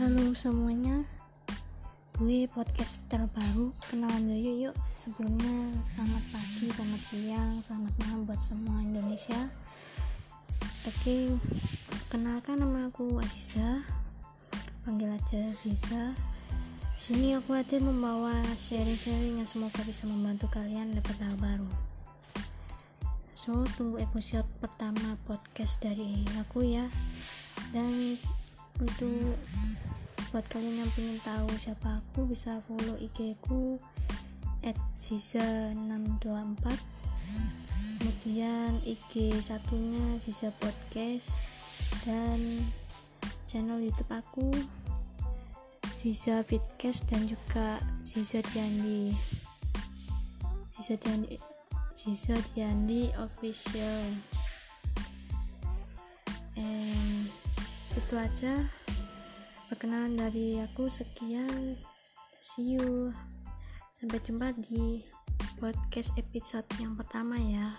Halo semuanya. Gue podcast terbaru. Kenalan dulu yuk Sebelumnya selamat pagi, selamat siang, selamat malam buat semua Indonesia. Oke Kenalkan nama aku Aziza. Panggil aja Aziza. Sini aku hadir membawa sharing-sharing yang semoga bisa membantu kalian dapat hal baru. So, tunggu episode pertama podcast dari aku ya. Dan untuk buat kalian yang pengen tahu siapa aku bisa follow IG ku at sisa 624 kemudian IG satunya sisa podcast. Dan channel youtube aku Sisa Fitcast dan juga Sisa Diandi. Sisa Diandi Sisa Diandi official. And itu aja perkenalan dari aku sekian. See you. Sampai jumpa di podcast episode yang pertama ya